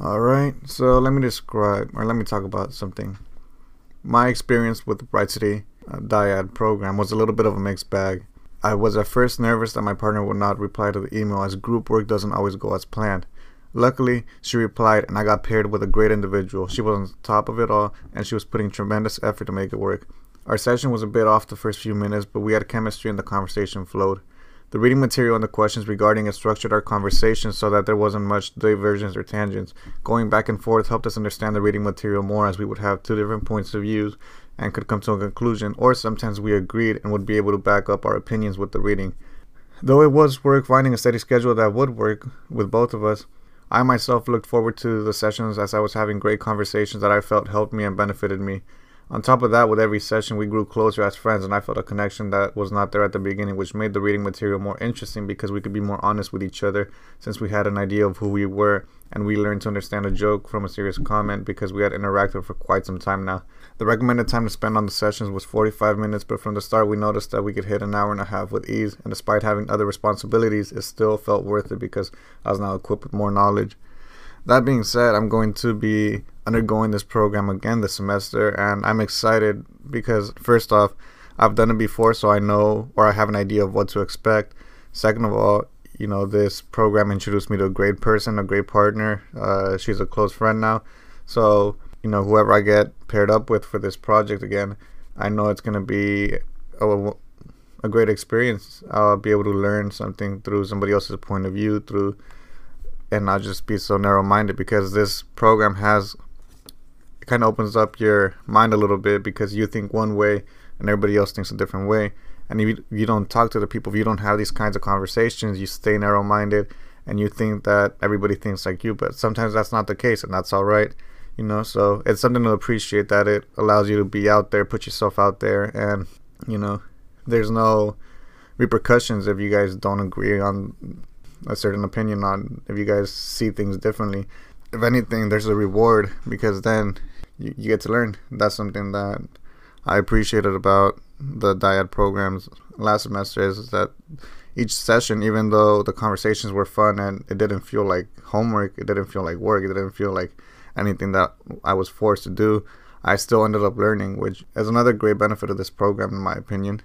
Alright, so let me describe, or let me talk about something. My experience with the Bright City uh, Dyad program was a little bit of a mixed bag. I was at first nervous that my partner would not reply to the email as group work doesn't always go as planned. Luckily, she replied and I got paired with a great individual. She was on top of it all and she was putting tremendous effort to make it work. Our session was a bit off the first few minutes, but we had chemistry and the conversation flowed. The reading material and the questions regarding it structured our conversation so that there wasn't much diversions or tangents. Going back and forth helped us understand the reading material more as we would have two different points of views and could come to a conclusion, or sometimes we agreed and would be able to back up our opinions with the reading. Though it was work finding a steady schedule that would work with both of us, I myself looked forward to the sessions as I was having great conversations that I felt helped me and benefited me. On top of that, with every session, we grew closer as friends, and I felt a connection that was not there at the beginning, which made the reading material more interesting because we could be more honest with each other since we had an idea of who we were, and we learned to understand a joke from a serious comment because we had interacted for quite some time now. The recommended time to spend on the sessions was 45 minutes, but from the start, we noticed that we could hit an hour and a half with ease, and despite having other responsibilities, it still felt worth it because I was now equipped with more knowledge. That being said, I'm going to be undergoing this program again this semester, and I'm excited because, first off, I've done it before, so I know or I have an idea of what to expect. Second of all, you know, this program introduced me to a great person, a great partner. Uh, she's a close friend now. So, you know, whoever I get paired up with for this project again, I know it's going to be a, a great experience. I'll be able to learn something through somebody else's point of view, through and not just be so narrow minded because this program has kind of opens up your mind a little bit because you think one way and everybody else thinks a different way. And if you, you don't talk to the people, if you don't have these kinds of conversations, you stay narrow minded and you think that everybody thinks like you. But sometimes that's not the case, and that's all right. You know, so it's something to appreciate that it allows you to be out there, put yourself out there, and, you know, there's no repercussions if you guys don't agree on a certain opinion on if you guys see things differently. If anything, there's a reward because then you, you get to learn. That's something that I appreciated about the dyad programs last semester is that each session, even though the conversations were fun and it didn't feel like homework, it didn't feel like work, it didn't feel like anything that I was forced to do, I still ended up learning, which is another great benefit of this program, in my opinion.